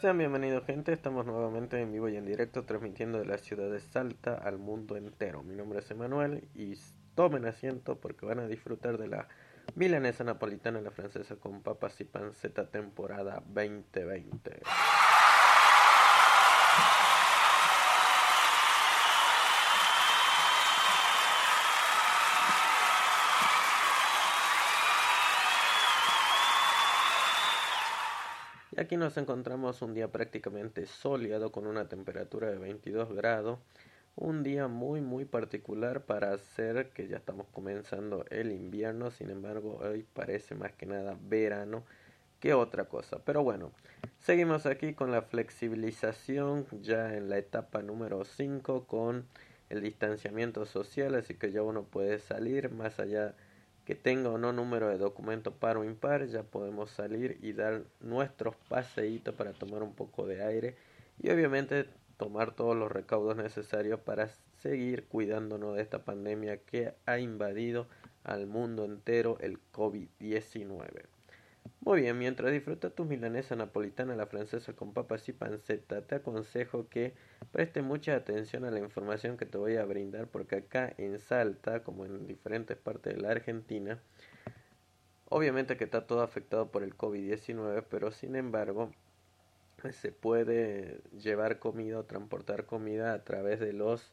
Sean bienvenidos gente, estamos nuevamente en vivo y en directo transmitiendo de la ciudad de Salta al mundo entero. Mi nombre es Emanuel y tomen asiento porque van a disfrutar de la milanesa napolitana la francesa con papas y panceta temporada 2020. Aquí nos encontramos un día prácticamente soleado con una temperatura de 22 grados. Un día muy muy particular para hacer que ya estamos comenzando el invierno. Sin embargo, hoy parece más que nada verano que otra cosa. Pero bueno, seguimos aquí con la flexibilización ya en la etapa número 5 con el distanciamiento social. Así que ya uno puede salir más allá que tenga o no número de documento par o impar, ya podemos salir y dar nuestros paseitos para tomar un poco de aire y obviamente tomar todos los recaudos necesarios para seguir cuidándonos de esta pandemia que ha invadido al mundo entero el COVID-19. Muy bien, mientras disfrutas tu milanesa napolitana, la francesa con papas y panceta, te aconsejo que preste mucha atención a la información que te voy a brindar, porque acá en Salta, como en diferentes partes de la Argentina, obviamente que está todo afectado por el COVID-19, pero sin embargo, se puede llevar comida o transportar comida a través de los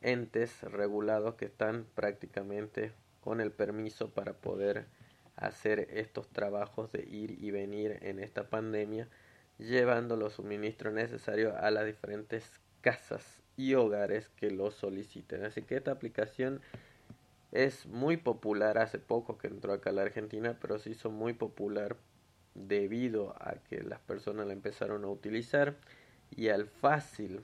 entes regulados que están prácticamente con el permiso para poder hacer estos trabajos de ir y venir en esta pandemia, llevando los suministros necesarios a las diferentes casas y hogares que lo soliciten. Así que esta aplicación es muy popular, hace poco que entró acá a la Argentina, pero se hizo muy popular debido a que las personas la empezaron a utilizar y al fácil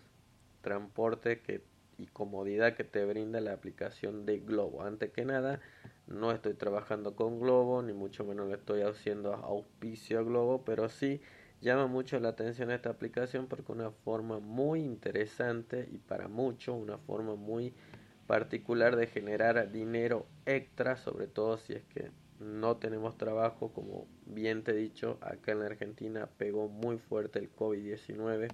transporte que y comodidad que te brinda la aplicación de Globo. Antes que nada, no estoy trabajando con Globo, ni mucho menos le estoy haciendo auspicio a Globo, pero sí llama mucho la atención esta aplicación porque una forma muy interesante y para mucho una forma muy particular de generar dinero extra, sobre todo si es que no tenemos trabajo, como bien te he dicho, acá en la Argentina pegó muy fuerte el COVID-19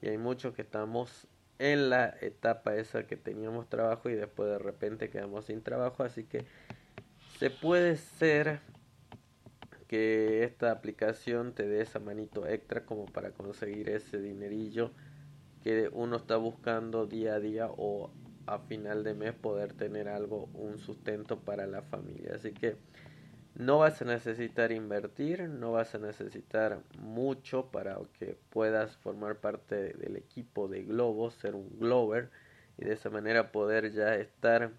y hay muchos que estamos en la etapa esa que teníamos trabajo y después de repente quedamos sin trabajo. Así que se puede ser que esta aplicación te dé esa manito extra como para conseguir ese dinerillo que uno está buscando día a día o a final de mes poder tener algo, un sustento para la familia. Así que no vas a necesitar invertir, no vas a necesitar mucho para que puedas formar parte del equipo de Globo, ser un Glover y de esa manera poder ya estar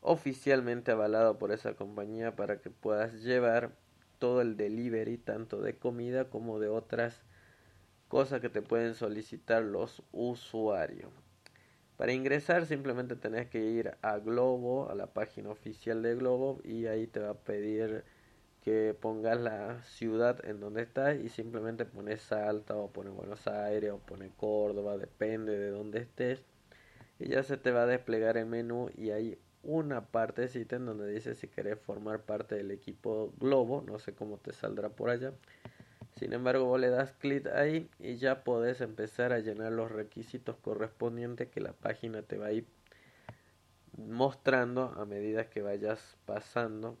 oficialmente avalado por esa compañía para que puedas llevar todo el delivery tanto de comida como de otras cosas que te pueden solicitar los usuarios. Para ingresar simplemente tenés que ir a Globo, a la página oficial de Globo y ahí te va a pedir que pongas la ciudad en donde estás y simplemente pones Salta o pones Buenos Aires o pones Córdoba, depende de donde estés. Y ya se te va a desplegar el menú y hay una partecita en donde dice si querés formar parte del equipo Globo, no sé cómo te saldrá por allá. Sin embargo, vos le das clic ahí y ya podés empezar a llenar los requisitos correspondientes que la página te va a ir mostrando a medida que vayas pasando.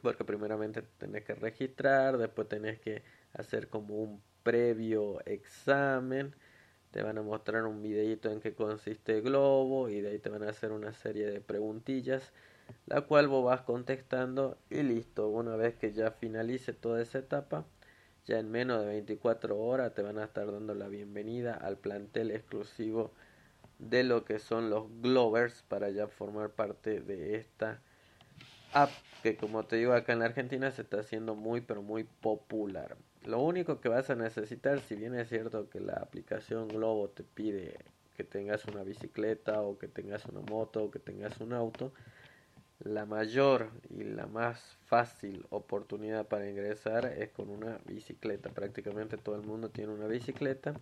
Porque primeramente tenés que registrar, después tenés que hacer como un previo examen. Te van a mostrar un videito en qué consiste Globo y de ahí te van a hacer una serie de preguntillas, la cual vos vas contestando y listo. Una vez que ya finalice toda esa etapa, ya en menos de 24 horas te van a estar dando la bienvenida al plantel exclusivo de lo que son los Glovers para ya formar parte de esta app que como te digo acá en la Argentina se está haciendo muy pero muy popular. Lo único que vas a necesitar, si bien es cierto que la aplicación Globo te pide que tengas una bicicleta o que tengas una moto o que tengas un auto, la mayor y la más fácil oportunidad para ingresar es con una bicicleta. Prácticamente todo el mundo tiene una bicicleta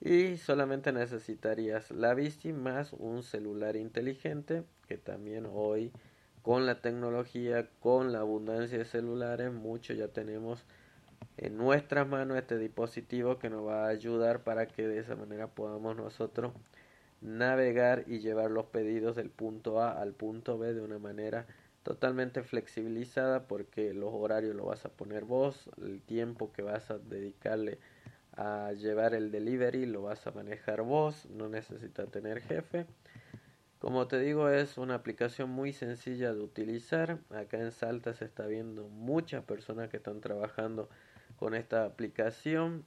y solamente necesitarías la bici más un celular inteligente que también hoy con la tecnología, con la abundancia de celulares, muchos ya tenemos en nuestras manos este dispositivo que nos va a ayudar para que de esa manera podamos nosotros navegar y llevar los pedidos del punto A al punto B de una manera totalmente flexibilizada porque los horarios lo vas a poner vos, el tiempo que vas a dedicarle a llevar el delivery lo vas a manejar vos, no necesitas tener jefe. Como te digo, es una aplicación muy sencilla de utilizar. Acá en Salta se está viendo muchas personas que están trabajando con esta aplicación.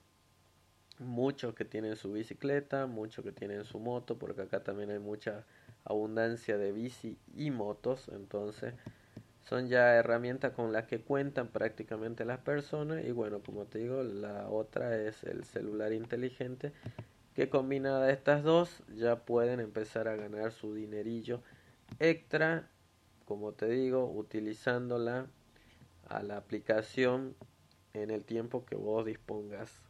Muchos que tienen su bicicleta, muchos que tienen su moto, porque acá también hay mucha abundancia de bici y motos. Entonces, son ya herramientas con las que cuentan prácticamente las personas y bueno como te digo la otra es el celular inteligente que combinada estas dos ya pueden empezar a ganar su dinerillo extra como te digo utilizándola a la aplicación en el tiempo que vos dispongas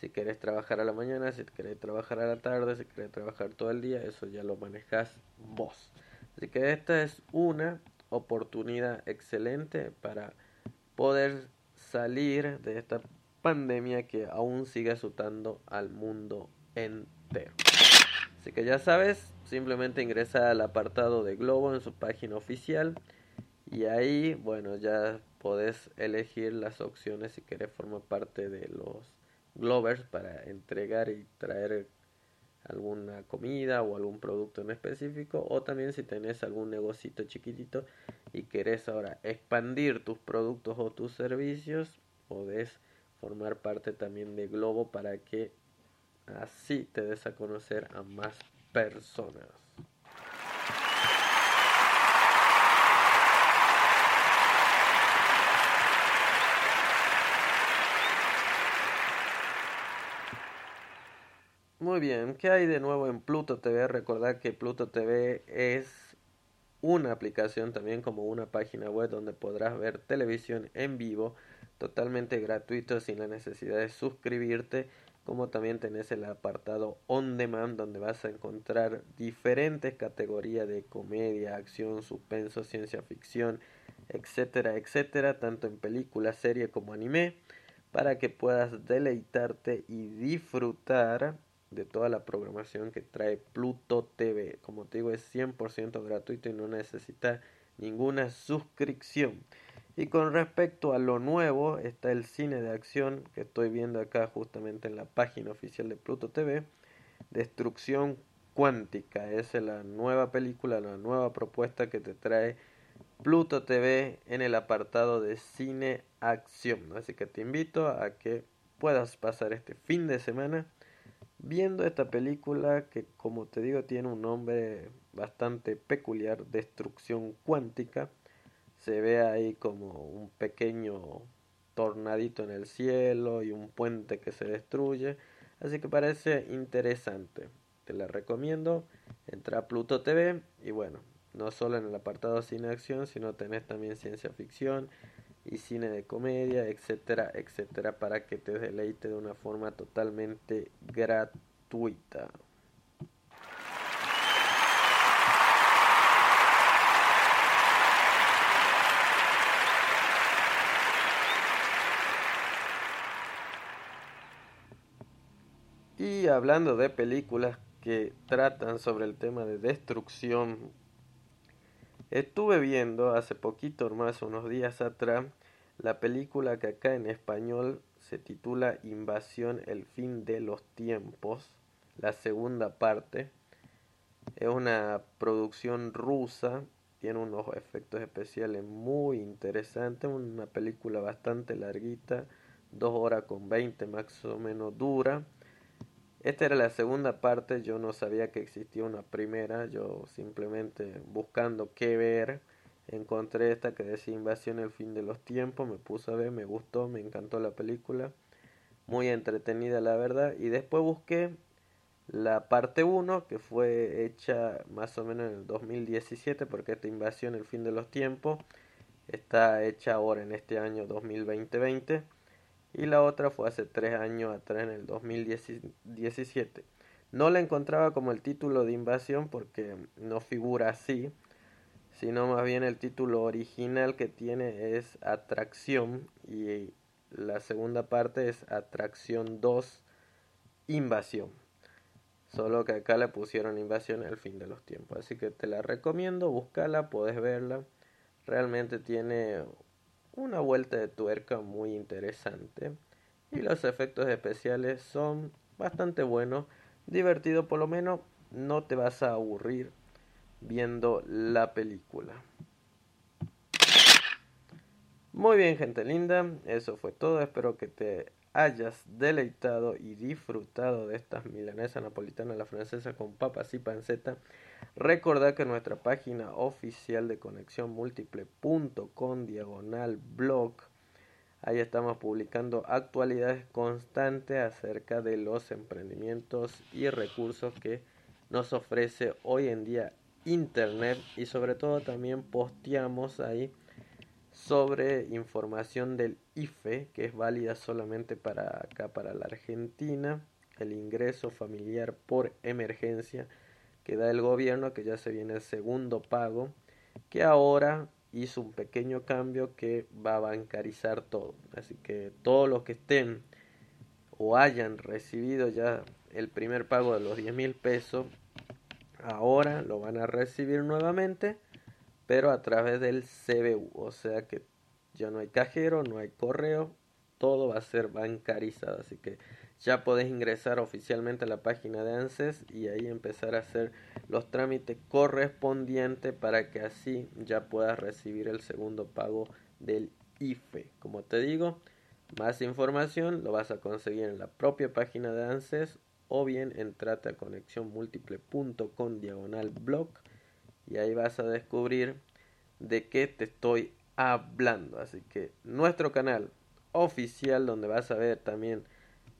si querés trabajar a la mañana si querés trabajar a la tarde si querés trabajar todo el día eso ya lo manejas vos así que esta es una oportunidad excelente para poder salir de esta pandemia que aún sigue azotando al mundo entero. Así que ya sabes, simplemente ingresa al apartado de Globo en su página oficial y ahí, bueno, ya podés elegir las opciones si querés formar parte de los Glovers para entregar y traer alguna comida o algún producto en específico o también si tenés algún negocito chiquitito y querés ahora expandir tus productos o tus servicios podés formar parte también de Globo para que así te des a conocer a más personas. Muy bien, ¿qué hay de nuevo en Pluto TV? Recordad que Pluto TV es una aplicación también como una página web donde podrás ver televisión en vivo totalmente gratuito sin la necesidad de suscribirte como también tenés el apartado on demand donde vas a encontrar diferentes categorías de comedia, acción, suspenso, ciencia ficción, etcétera, etcétera, tanto en película, serie como anime, para que puedas deleitarte y disfrutar de toda la programación que trae Pluto TV. Como te digo, es 100% gratuito y no necesita ninguna suscripción. Y con respecto a lo nuevo, está el cine de acción que estoy viendo acá justamente en la página oficial de Pluto TV. Destrucción cuántica. es la nueva película, la nueva propuesta que te trae Pluto TV en el apartado de cine acción. Así que te invito a que puedas pasar este fin de semana viendo esta película que como te digo tiene un nombre bastante peculiar, Destrucción Cuántica. Se ve ahí como un pequeño tornadito en el cielo y un puente que se destruye. Así que parece interesante. Te la recomiendo. Entra a Pluto TV y bueno, no solo en el apartado cine acción, sino tenés también ciencia ficción y cine de comedia, etcétera, etcétera, para que te deleite de una forma totalmente gratuita. Y hablando de películas que tratan sobre el tema de destrucción Estuve viendo hace poquito, más unos días atrás, la película que acá en español se titula Invasión, el fin de los tiempos, la segunda parte. Es una producción rusa, tiene unos efectos especiales muy interesantes, una película bastante larguita, dos horas con veinte más o menos dura esta era la segunda parte, yo no sabía que existía una primera, yo simplemente buscando qué ver, encontré esta que decía Invasión el fin de los tiempos, me puse a ver, me gustó, me encantó la película, muy entretenida la verdad, y después busqué la parte 1 que fue hecha más o menos en el 2017, porque esta Invasión el fin de los tiempos está hecha ahora en este año 2020 y la otra fue hace tres años atrás en el 2017. No la encontraba como el título de invasión porque no figura así, sino más bien el título original que tiene es atracción y la segunda parte es Atracción 2, Invasión. Solo que acá le pusieron invasión al fin de los tiempos. Así que te la recomiendo, búscala, puedes verla. Realmente tiene una vuelta de tuerca muy interesante. Y los efectos especiales son bastante buenos. Divertido por lo menos. No te vas a aburrir viendo la película. Muy bien, gente linda. Eso fue todo. Espero que te hayas deleitado y disfrutado de estas milanesas napolitanas la francesa con papas y panceta, recordad que nuestra página oficial de conexión múltiple.com diagonal blog, ahí estamos publicando actualidades constantes acerca de los emprendimientos y recursos que nos ofrece hoy en día internet y sobre todo también posteamos ahí sobre información del IFE, que es válida solamente para acá, para la Argentina, el ingreso familiar por emergencia que da el gobierno, que ya se viene el segundo pago, que ahora hizo un pequeño cambio que va a bancarizar todo. Así que todos los que estén o hayan recibido ya el primer pago de los 10 mil pesos, ahora lo van a recibir nuevamente pero a través del CBU, o sea que ya no hay cajero, no hay correo, todo va a ser bancarizado, así que ya podés ingresar oficialmente a la página de ANSES y ahí empezar a hacer los trámites correspondientes para que así ya puedas recibir el segundo pago del IFE. Como te digo, más información lo vas a conseguir en la propia página de ANSES o bien entrate a conexiónmúltiple.com diagonal blog y ahí vas a descubrir de qué te estoy hablando. Así que nuestro canal oficial donde vas a ver también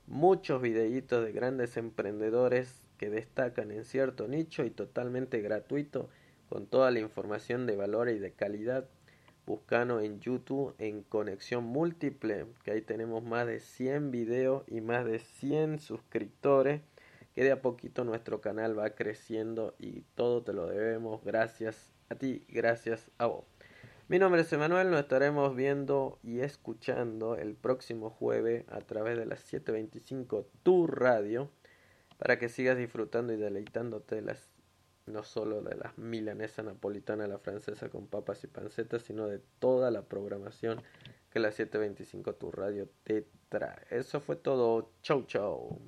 muchos videitos de grandes emprendedores que destacan en cierto nicho y totalmente gratuito con toda la información de valor y de calidad. Buscano en YouTube en Conexión Múltiple, que ahí tenemos más de 100 videos y más de 100 suscriptores que de a poquito nuestro canal va creciendo y todo te lo debemos gracias a ti, gracias a vos. Mi nombre es Emanuel, nos estaremos viendo y escuchando el próximo jueves a través de las 725 Tu Radio para que sigas disfrutando y deleitándote las no solo de las milanesa napolitana, la francesa con papas y pancetas, sino de toda la programación que la 725 Tu Radio te trae. Eso fue todo. Chau, chau.